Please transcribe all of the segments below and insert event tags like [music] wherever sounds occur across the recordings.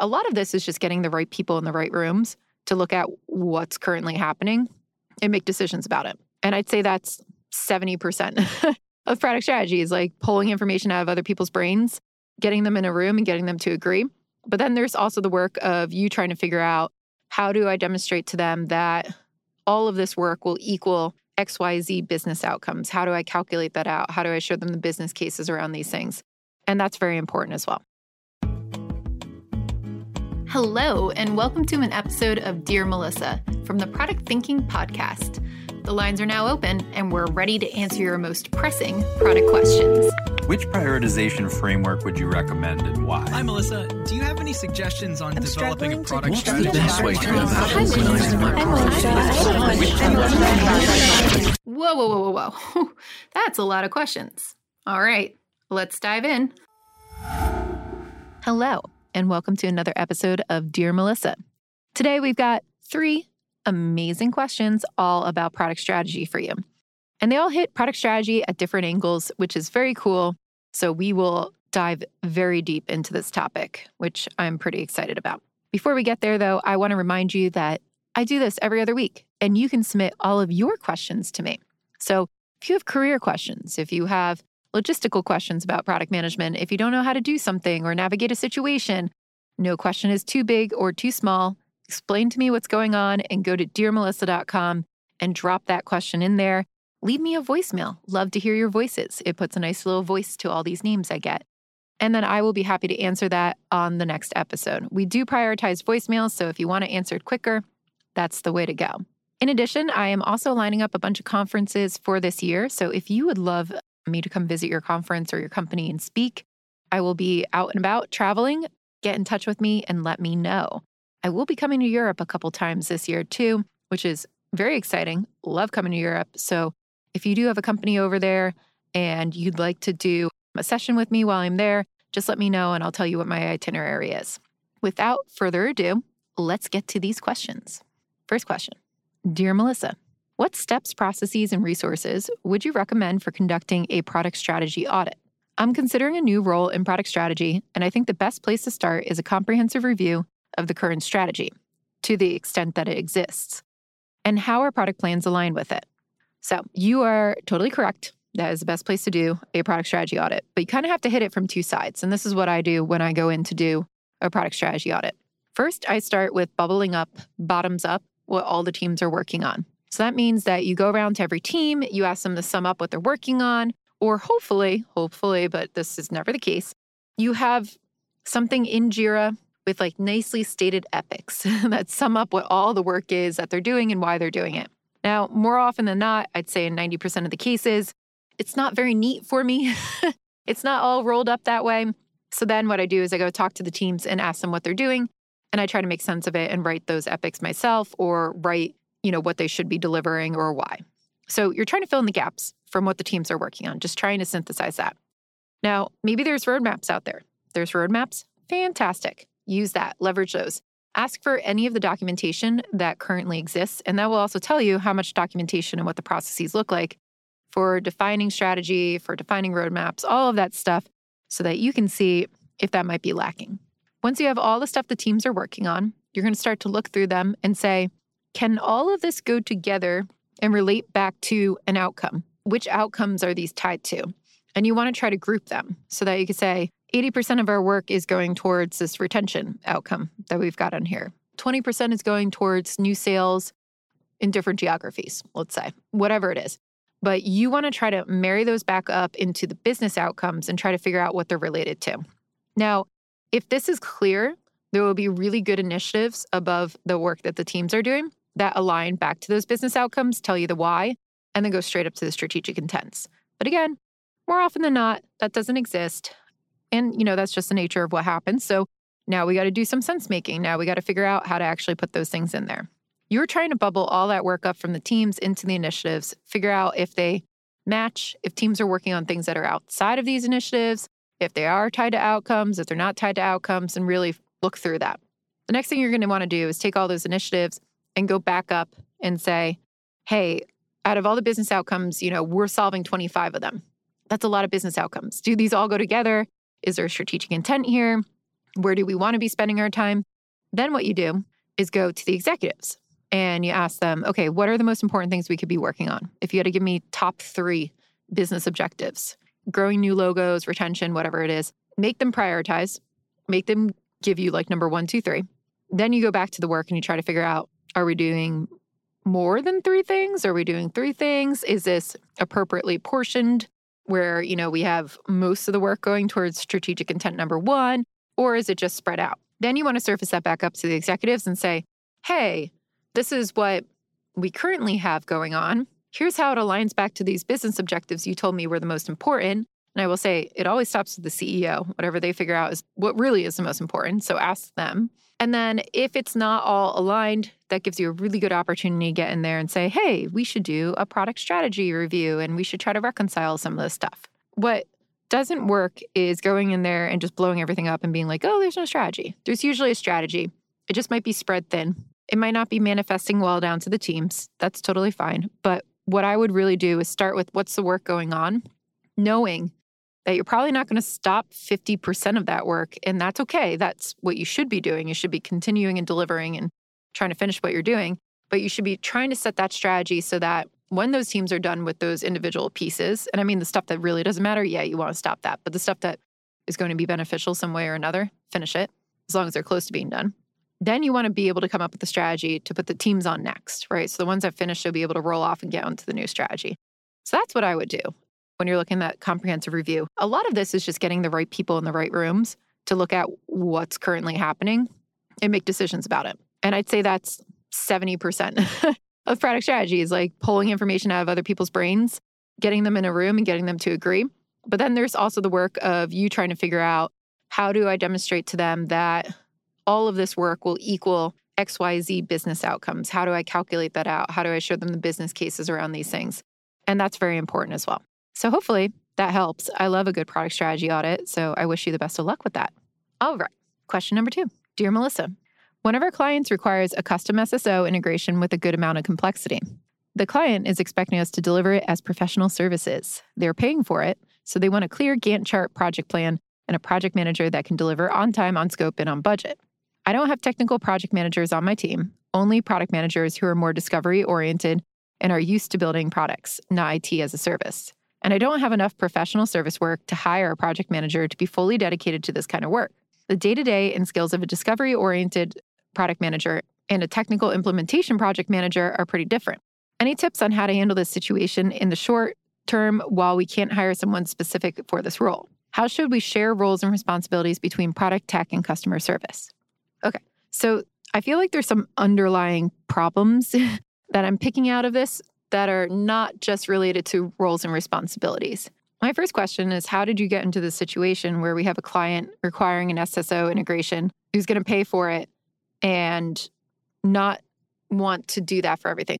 a lot of this is just getting the right people in the right rooms to look at what's currently happening and make decisions about it. And I'd say that's 70% [laughs] of product strategy is like pulling information out of other people's brains, getting them in a room and getting them to agree. But then there's also the work of you trying to figure out how do I demonstrate to them that all of this work will equal XYZ business outcomes? How do I calculate that out? How do I show them the business cases around these things? And that's very important as well. Hello, and welcome to an episode of Dear Melissa from the Product Thinking Podcast. The lines are now open, and we're ready to answer your most pressing product questions. Which prioritization framework would you recommend and why? Hi, Melissa. Do you have any suggestions on I'm developing a product keep strategy? the way to Whoa, whoa, whoa, whoa, whoa. [laughs] That's a lot of questions. All right, let's dive in. Hello, and welcome to another episode of Dear Melissa. Today we've got three amazing questions all about product strategy for you. And they all hit product strategy at different angles, which is very cool. So we will dive very deep into this topic, which I'm pretty excited about. Before we get there, though, I want to remind you that I do this every other week, and you can submit all of your questions to me. So if you have career questions, if you have logistical questions about product management, if you don't know how to do something or navigate a situation, no question is too big or too small. Explain to me what's going on and go to dearmelissa.com and drop that question in there. Leave me a voicemail. Love to hear your voices. It puts a nice little voice to all these names I get. And then I will be happy to answer that on the next episode. We do prioritize voicemails, so if you want to answer it quicker, that's the way to go. In addition, I am also lining up a bunch of conferences for this year. So if you would love me to come visit your conference or your company and speak, I will be out and about traveling. Get in touch with me and let me know. I will be coming to Europe a couple times this year too, which is very exciting. Love coming to Europe. So if you do have a company over there and you'd like to do a session with me while I'm there, just let me know and I'll tell you what my itinerary is. Without further ado, let's get to these questions. First question Dear Melissa, what steps, processes, and resources would you recommend for conducting a product strategy audit? I'm considering a new role in product strategy, and I think the best place to start is a comprehensive review of the current strategy, to the extent that it exists, and how our product plans align with it. So, you are totally correct. That is the best place to do a product strategy audit, but you kind of have to hit it from two sides. And this is what I do when I go in to do a product strategy audit. First, I start with bubbling up, bottoms up, what all the teams are working on. So that means that you go around to every team, you ask them to sum up what they're working on, or hopefully, hopefully, but this is never the case, you have something in JIRA with like nicely stated epics [laughs] that sum up what all the work is that they're doing and why they're doing it. Now, more often than not, I'd say in 90% of the cases, it's not very neat for me. [laughs] it's not all rolled up that way. So then what I do is I go talk to the teams and ask them what they're doing. And I try to make sense of it and write those epics myself or write, you know, what they should be delivering or why. So you're trying to fill in the gaps from what the teams are working on, just trying to synthesize that. Now, maybe there's roadmaps out there. There's roadmaps. Fantastic. Use that, leverage those. Ask for any of the documentation that currently exists, and that will also tell you how much documentation and what the processes look like for defining strategy, for defining roadmaps, all of that stuff, so that you can see if that might be lacking. Once you have all the stuff the teams are working on, you're going to start to look through them and say, can all of this go together and relate back to an outcome? Which outcomes are these tied to? And you want to try to group them so that you can say 80% of our work is going towards this retention outcome that we've got on here. 20% is going towards new sales in different geographies, let's say, whatever it is. But you want to try to marry those back up into the business outcomes and try to figure out what they're related to. Now, if this is clear, there will be really good initiatives above the work that the teams are doing that align back to those business outcomes, tell you the why, and then go straight up to the strategic intents. But again, more often than not, that doesn't exist. And, you know, that's just the nature of what happens. So now we got to do some sense making. Now we got to figure out how to actually put those things in there. You're trying to bubble all that work up from the teams into the initiatives, figure out if they match, if teams are working on things that are outside of these initiatives, if they are tied to outcomes, if they're not tied to outcomes, and really look through that. The next thing you're going to want to do is take all those initiatives and go back up and say, hey, out of all the business outcomes, you know, we're solving 25 of them. That's a lot of business outcomes. Do these all go together? Is there a strategic intent here? Where do we want to be spending our time? Then what you do is go to the executives and you ask them, okay, what are the most important things we could be working on? If you had to give me top three business objectives, growing new logos, retention, whatever it is, make them prioritize, make them give you like number one, two, three. Then you go back to the work and you try to figure out are we doing more than three things? Are we doing three things? Is this appropriately portioned where, you know, we have most of the work going towards strategic intent number one, or is it just spread out? Then you want to surface that back up to the executives and say, hey, this is what we currently have going on. Here's how it aligns back to these business objectives you told me were the most important. And I will say it always stops with the CEO. Whatever they figure out is what really is the most important. So ask them. And then if it's not all aligned, that gives you a really good opportunity to get in there and say, hey, we should do a product strategy review and we should try to reconcile some of this stuff. What doesn't work is going in there and just blowing everything up and being like, oh, there's no strategy. There's usually a strategy. It just might be spread thin. It might not be manifesting well down to the teams. That's totally fine. But what I would really do is start with what's the work going on, knowing that you're probably not going to stop 50% of that work. And that's okay. That's what you should be doing. You should be continuing and delivering and trying to finish what you're doing. But you should be trying to set that strategy so that when those teams are done with those individual pieces, and I mean the stuff that really doesn't matter, yeah, you want to stop that. But the stuff that is going to be beneficial some way or another, finish it as long as they're close to being done. Then you want to be able to come up with a strategy to put the teams on next, right? So the ones that finish, you'll be able to roll off and get onto the new strategy. So that's what I would do when you're looking at comprehensive review. A lot of this is just getting the right people in the right rooms to look at what's currently happening and make decisions about it. And I'd say that's 70% [laughs] of product strategy is like pulling information out of other people's brains, getting them in a room and getting them to agree. But then there's also the work of you trying to figure out how do I demonstrate to them that all of this work will equal XYZ business outcomes? How do I calculate that out? How do I show them the business cases around these things? And that's very important as well. So hopefully that helps. I love a good product strategy audit. So I wish you the best of luck with that. All right. Question number two Dear Melissa, one of our clients requires a custom SSO integration with a good amount of complexity. The client is expecting us to deliver it as professional services. They're paying for it, so they want a clear Gantt chart project plan and a project manager that can deliver on time, on scope, and on budget. I don't have technical project managers on my team, only product managers who are more discovery oriented and are used to building products, not IT as a service and I don't have enough professional service work to hire a project manager to be fully dedicated to this kind of work. The day to day and skills of a discovery oriented product manager and a technical implementation project manager are pretty different. Any tips on how to handle this situation in the short term while we can't hire someone specific for this role? How should we share roles and responsibilities between product tech and customer service? Okay, so I feel like there's some underlying problems [laughs] that I'm picking out of this that are not just related to roles and responsibilities. My first question is How did you get into the situation where we have a client requiring an SSO integration who's going to pay for it and not want to do that for everything?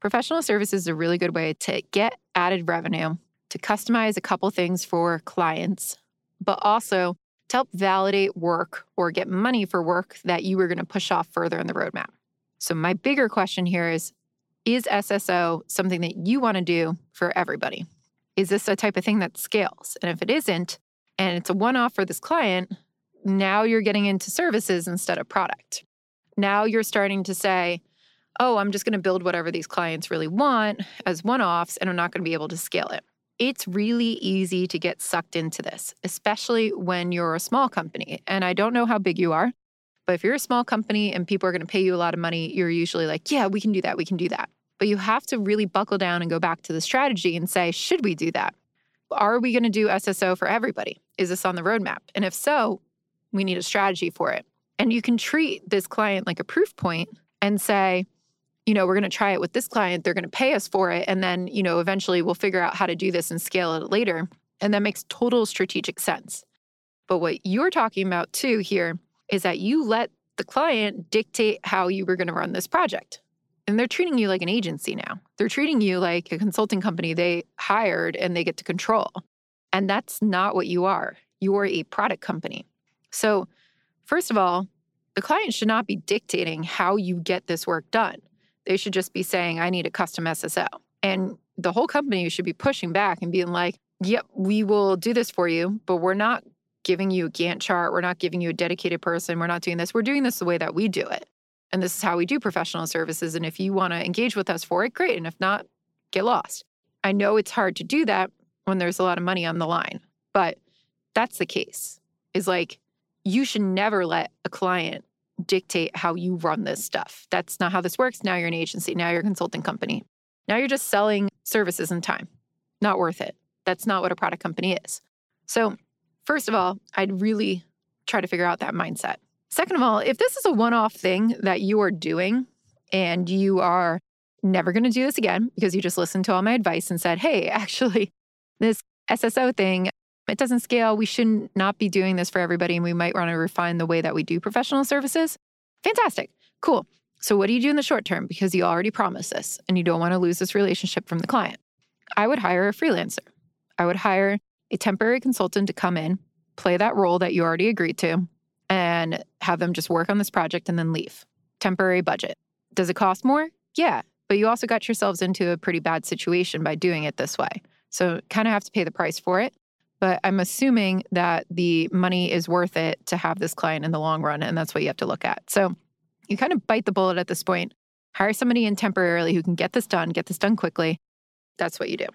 Professional services is a really good way to get added revenue, to customize a couple things for clients, but also to help validate work or get money for work that you were going to push off further in the roadmap. So, my bigger question here is is SSO something that you want to do for everybody? Is this a type of thing that scales? And if it isn't, and it's a one off for this client, now you're getting into services instead of product. Now you're starting to say, oh, I'm just going to build whatever these clients really want as one offs, and I'm not going to be able to scale it. It's really easy to get sucked into this, especially when you're a small company. And I don't know how big you are, but if you're a small company and people are going to pay you a lot of money, you're usually like, yeah, we can do that. We can do that. But you have to really buckle down and go back to the strategy and say, should we do that? Are we going to do SSO for everybody? Is this on the roadmap? And if so, we need a strategy for it. And you can treat this client like a proof point and say, you know, we're going to try it with this client. They're going to pay us for it. And then, you know, eventually we'll figure out how to do this and scale it later. And that makes total strategic sense. But what you're talking about too here is that you let the client dictate how you were going to run this project. And they're treating you like an agency now. They're treating you like a consulting company they hired and they get to control. And that's not what you are. You're a product company. So, first of all, the client should not be dictating how you get this work done. They should just be saying, I need a custom SSO. And the whole company should be pushing back and being like, yep, we will do this for you, but we're not giving you a Gantt chart. We're not giving you a dedicated person. We're not doing this. We're doing this the way that we do it. And this is how we do professional services. And if you want to engage with us for it, great. And if not, get lost. I know it's hard to do that when there's a lot of money on the line, but that's the case. Is like you should never let a client dictate how you run this stuff. That's not how this works. Now you're an agency. Now you're a consulting company. Now you're just selling services and time. Not worth it. That's not what a product company is. So, first of all, I'd really try to figure out that mindset. Second of all, if this is a one off thing that you are doing and you are never going to do this again because you just listened to all my advice and said, hey, [laughs] actually, this SSO thing, it doesn't scale. We shouldn't not be doing this for everybody. And we might want to refine the way that we do professional services. Fantastic. Cool. So, what do you do in the short term? Because you already promised this and you don't want to lose this relationship from the client. I would hire a freelancer. I would hire a temporary consultant to come in, play that role that you already agreed to, and have them just work on this project and then leave. Temporary budget. Does it cost more? Yeah. But you also got yourselves into a pretty bad situation by doing it this way. So, kind of have to pay the price for it. But I'm assuming that the money is worth it to have this client in the long run. And that's what you have to look at. So, you kind of bite the bullet at this point. Hire somebody in temporarily who can get this done, get this done quickly. That's what you do.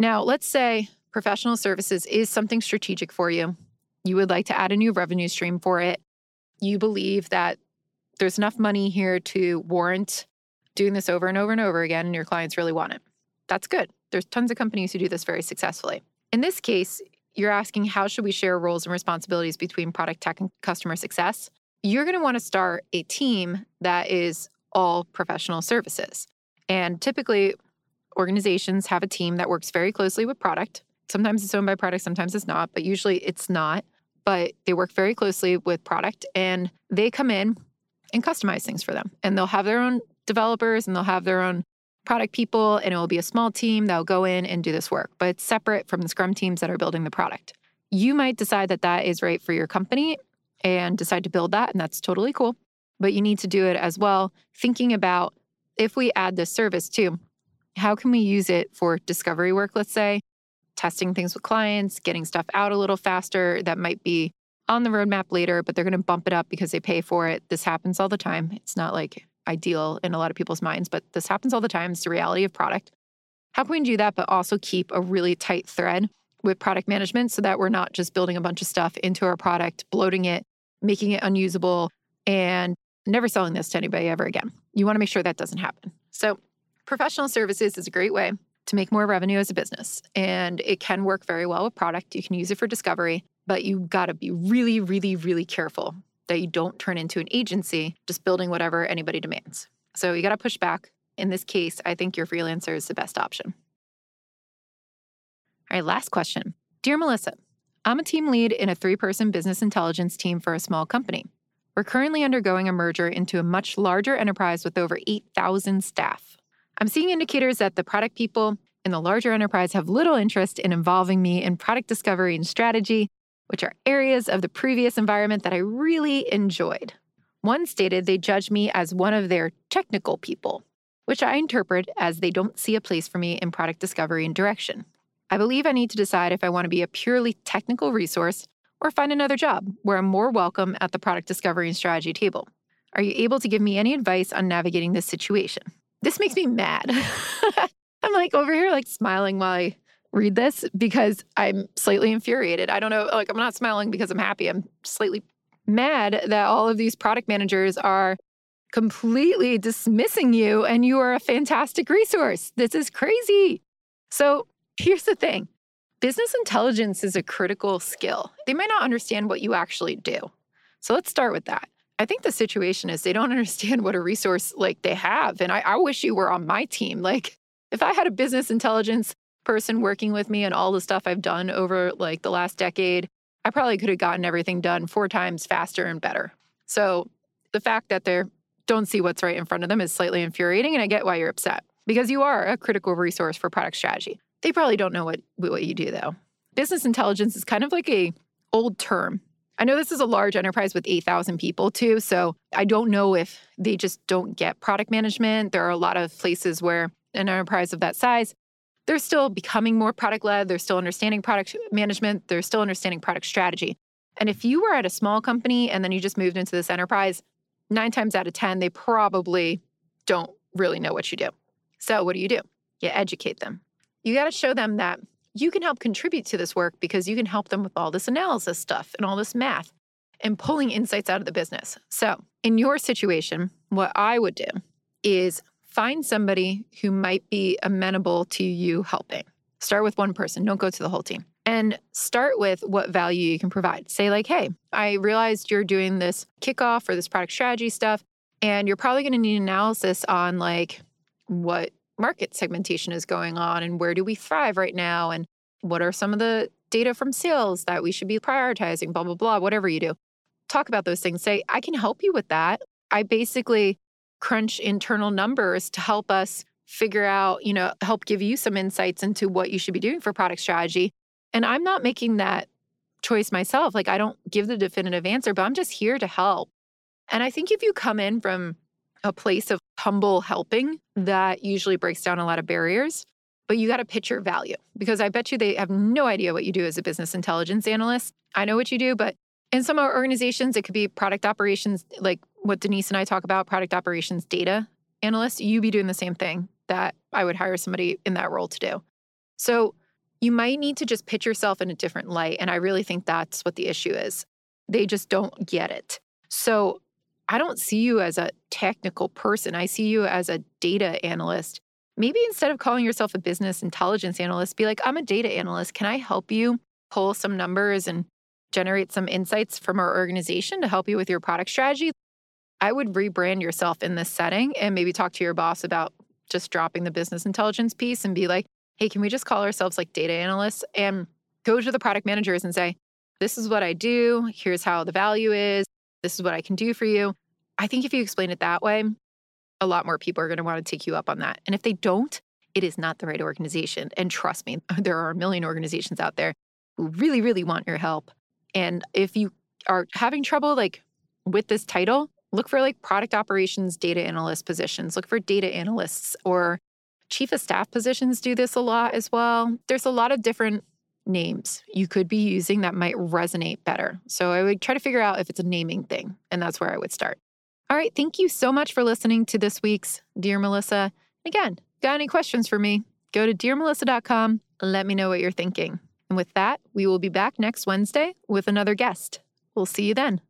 Now, let's say professional services is something strategic for you. You would like to add a new revenue stream for it. You believe that there's enough money here to warrant doing this over and over and over again, and your clients really want it. That's good. There's tons of companies who do this very successfully. In this case, you're asking how should we share roles and responsibilities between product tech and customer success? You're going to want to start a team that is all professional services. And typically, organizations have a team that works very closely with product. Sometimes it's owned by product, sometimes it's not, but usually it's not. But they work very closely with product and they come in and customize things for them. And they'll have their own developers and they'll have their own product people, and it will be a small team that will go in and do this work, but it's separate from the Scrum teams that are building the product. You might decide that that is right for your company and decide to build that, and that's totally cool. But you need to do it as well, thinking about if we add this service too, how can we use it for discovery work, let's say, testing things with clients, getting stuff out a little faster that might be on the roadmap later, but they're going to bump it up because they pay for it. This happens all the time. It's not like ideal in a lot of people's minds, but this happens all the time. It's the reality of product. How can we do that, but also keep a really tight thread with product management so that we're not just building a bunch of stuff into our product, bloating it, making it unusable, and never selling this to anybody ever again? You want to make sure that doesn't happen. So, professional services is a great way to make more revenue as a business. And it can work very well with product. You can use it for discovery, but you got to be really, really, really careful that you don't turn into an agency just building whatever anybody demands. So you got to push back. In this case, I think your freelancer is the best option. All right, last question. Dear Melissa, I'm a team lead in a three person business intelligence team for a small company. We're currently undergoing a merger into a much larger enterprise with over 8,000 staff. I'm seeing indicators that the product people in the larger enterprise have little interest in involving me in product discovery and strategy, which are areas of the previous environment that I really enjoyed. One stated they judge me as one of their technical people, which I interpret as they don't see a place for me in product discovery and direction. I believe I need to decide if I want to be a purely technical resource or find another job where I'm more welcome at the product discovery and strategy table. Are you able to give me any advice on navigating this situation? This makes me mad. [laughs] I'm like over here, like smiling while I read this because I'm slightly infuriated. I don't know, like, I'm not smiling because I'm happy. I'm slightly mad that all of these product managers are completely dismissing you and you are a fantastic resource. This is crazy. So here's the thing business intelligence is a critical skill. They might not understand what you actually do. So let's start with that. I think the situation is they don't [laughs] understand what a resource like they have. And I, I wish you were on my team. Like, if I had a business intelligence person working with me and all the stuff I've done over like the last decade, I probably could have gotten everything done four times faster and better. So the fact that they don't see what's right in front of them is slightly infuriating, and I get why you're upset because you are a critical resource for product strategy. They probably don't know what what you do though. Business intelligence is kind of like a old term. I know this is a large enterprise with 8,000 people too, so I don't know if they just don't get product management. There are a lot of places where an enterprise of that size they're still becoming more product led. They're still understanding product management. They're still understanding product strategy. And if you were at a small company and then you just moved into this enterprise, nine times out of 10, they probably don't really know what you do. So, what do you do? You educate them. You got to show them that you can help contribute to this work because you can help them with all this analysis stuff and all this math and pulling insights out of the business. So, in your situation, what I would do is find somebody who might be amenable to you helping. Start with one person, don't go to the whole team. And start with what value you can provide. Say, like, hey, I realized you're doing this kickoff or this product strategy stuff, and you're probably going to need analysis on like what market segmentation is going on and where do we thrive right now and what are some of the data from sales that we should be prioritizing, blah, blah, blah, whatever you do. Talk about those things. Say, I can help you with that. I basically crunch internal numbers to help us figure out, you know, help give you some insights into what you should be doing for product strategy. And I'm not making that choice myself. Like, I don't give the definitive answer, but I'm just here to help. And I think if you come in from a place of humble helping, that usually breaks down a lot of barriers. But you got to pitch your value because I bet you they have no idea what you do as a business intelligence analyst. I know what you do, but in some organizations, it could be product operations, like what Denise and I talk about, product operations data analyst. You be doing the same thing that I would hire somebody in that role to do. So you might need to just pitch yourself in a different light. And I really think that's what the issue is. They just don't get it. So I don't see you as a technical person. I see you as a data analyst. Maybe instead of calling yourself a business intelligence analyst, be like, I'm a data analyst. Can I help you pull some numbers and generate some insights from our organization to help you with your product strategy? I would rebrand yourself in this setting and maybe talk to your boss about just dropping the business intelligence piece and be like, hey, can we just call ourselves like data analysts and go to the product managers and say, this is what I do. Here's how the value is. This is what I can do for you. I think if you explain it that way, a lot more people are going to want to take you up on that. And if they don't, it is not the right organization. And trust me, [laughs] there are a million organizations out there who really, really want your help. And if you are having trouble like with this title, look for like product operations data analyst positions, look for data analysts or chief of staff positions do this a lot as well. There's a lot of different names you could be using that might resonate better. So I would try to figure out if it's a naming thing, and that's where I would start. All right. Thank you so much for listening to this week's Dear Melissa. Again, got any questions for me? Go to dearmelissa.com. Let me know what you're thinking. And with that, we will be back next Wednesday with another guest. We'll see you then.